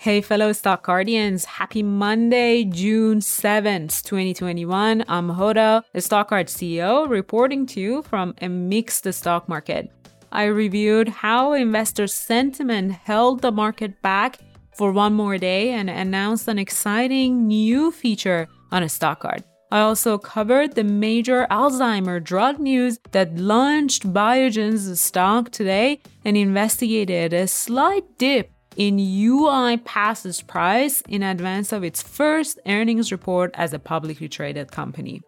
Hey, fellow stock guardians, happy Monday, June 7th, 2021. I'm Hoda, the Stockcard CEO, reporting to you from a mixed stock market. I reviewed how investor sentiment held the market back for one more day and announced an exciting new feature on a Stockcard. I also covered the major Alzheimer drug news that launched Biogen's stock today and investigated a slight dip in UI UiPath's price in advance of its first earnings report as a publicly traded company.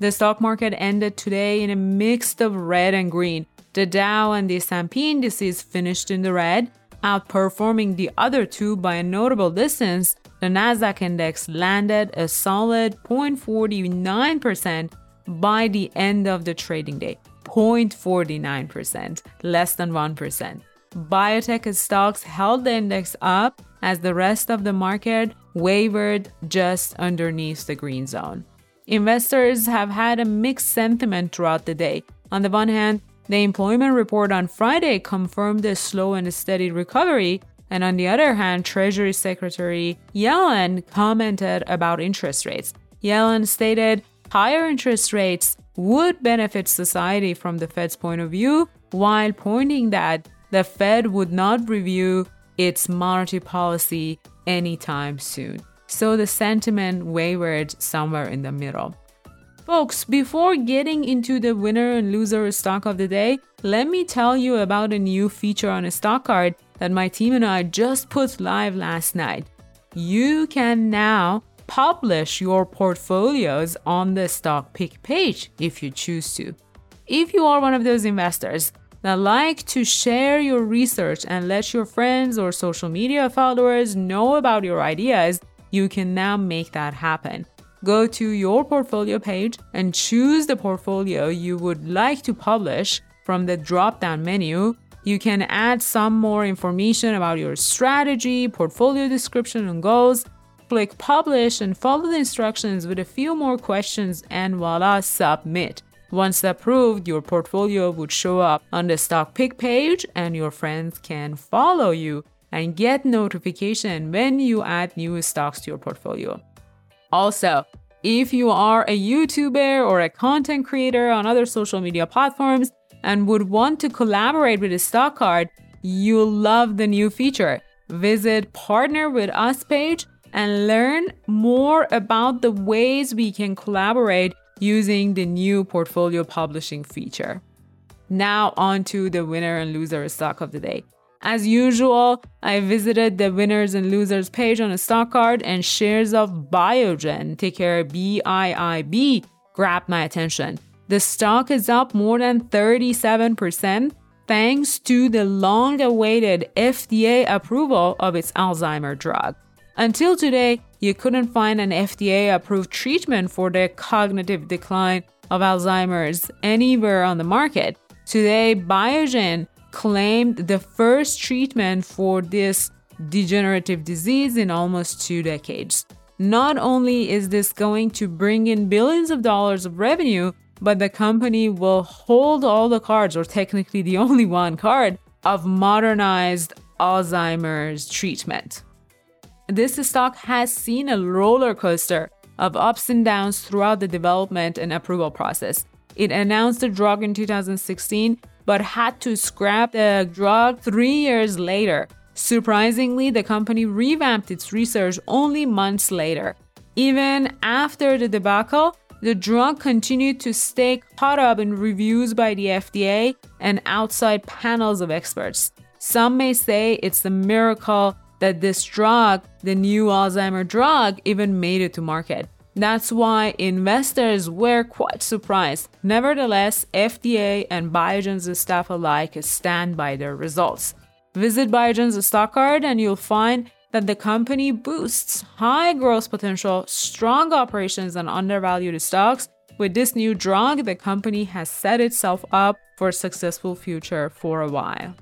The stock market ended today in a mix of red and green. The Dow and the S&P indices finished in the red, outperforming the other two by a notable distance. The Nasdaq index landed a solid 0.49% by the end of the trading day. 0.49%, less than 1% biotech stocks held the index up as the rest of the market wavered just underneath the green zone. Investors have had a mixed sentiment throughout the day. On the one hand, the employment report on Friday confirmed a slow and steady recovery, and on the other hand, Treasury Secretary Yellen commented about interest rates. Yellen stated higher interest rates would benefit society from the Fed's point of view, while pointing that the Fed would not review its monetary policy anytime soon. So the sentiment wavered somewhere in the middle. Folks, before getting into the winner and loser stock of the day, let me tell you about a new feature on a stock card that my team and I just put live last night. You can now publish your portfolios on the stock pick page if you choose to. If you are one of those investors that like to share your research and let your friends or social media followers know about your ideas, you can now make that happen. Go to your portfolio page and choose the portfolio you would like to publish from the drop down menu. You can add some more information about your strategy, portfolio description, and goals. Click publish and follow the instructions with a few more questions, and voila, submit. Once approved, your portfolio would show up on the stock pick page and your friends can follow you and get notification when you add new stocks to your portfolio. Also, if you are a YouTuber or a content creator on other social media platforms and would want to collaborate with Stockcard, you'll love the new feature. Visit Partner with Us page and learn more about the ways we can collaborate using the new portfolio publishing feature. Now, on to the winner and loser stock of the day. As usual, I visited the winners and losers page on a stock card and shares of Biogen, ticker BIIB, grabbed my attention. The stock is up more than 37% thanks to the long awaited FDA approval of its Alzheimer drug. Until today, you couldn't find an FDA approved treatment for the cognitive decline of Alzheimer's anywhere on the market. Today, Biogen claimed the first treatment for this degenerative disease in almost two decades. Not only is this going to bring in billions of dollars of revenue, but the company will hold all the cards, or technically the only one card, of modernized Alzheimer's treatment. This stock has seen a roller coaster of ups and downs throughout the development and approval process. It announced the drug in 2016, but had to scrap the drug three years later. Surprisingly, the company revamped its research only months later. Even after the debacle, the drug continued to stay caught up in reviews by the FDA and outside panels of experts. Some may say it's a miracle that this drug, the new Alzheimer drug, even made it to market. That's why investors were quite surprised. Nevertheless, FDA and Biogen's staff alike stand by their results. Visit Biogen's stock card and you'll find that the company boosts high growth potential, strong operations, and undervalued stocks. With this new drug, the company has set itself up for a successful future for a while.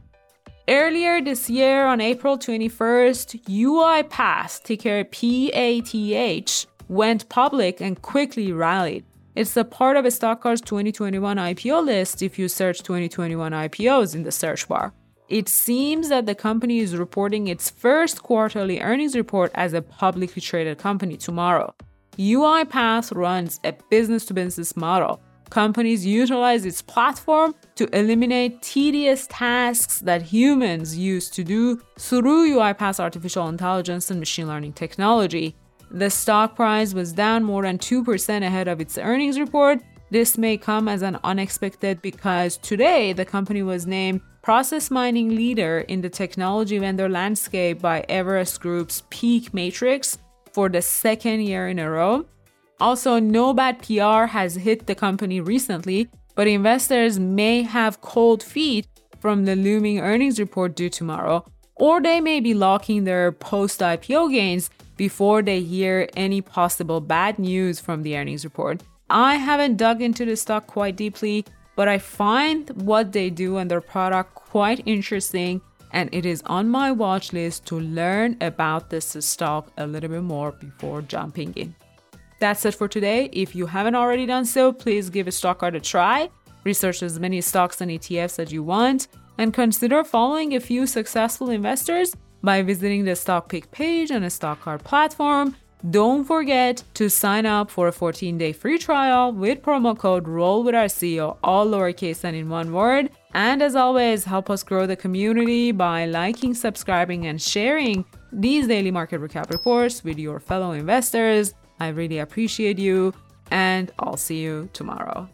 Earlier this year, on April 21st, UiPath, ticker PATH, went public and quickly rallied. It's a part of a Stockcard's 2021 IPO list if you search 2021 IPOs in the search bar. it seems that the company is reporting its first quarterly earnings report as a publicly traded company tomorrow. UiPath runs a business to business model. Companies utilize its platform to eliminate tedious tasks that humans used to do through UiPath's artificial intelligence and machine learning technology. The stock price was down more than 2% ahead of its earnings report. This may come as an unexpected because today the company was named process mining leader in the technology vendor landscape by Everest Group's PEAK Matrix for the second year in a row. Also, no bad PR has hit the company recently, but investors may have cold feet from the looming earnings report due tomorrow, or they may be locking their post IPO gains before they hear any possible bad news from the earnings report. I haven't dug into the stock quite deeply, but I find what they do and their product quite interesting and it is on my watch list to learn about this stock a little bit more before jumping in. That's it for today. If you haven't already done so, please give StockCard a try. Research as many stocks and ETFs as you want, and consider following a few successful investors by visiting the stock pick page on a StockCard platform don't forget to sign up for a 14 day free trial with promo code Roll with our CEO, all lowercase and in one word. And as always, help us grow the community by liking, subscribing, and sharing these daily market recap reports with your fellow investors. I really appreciate you, and I'll see you tomorrow.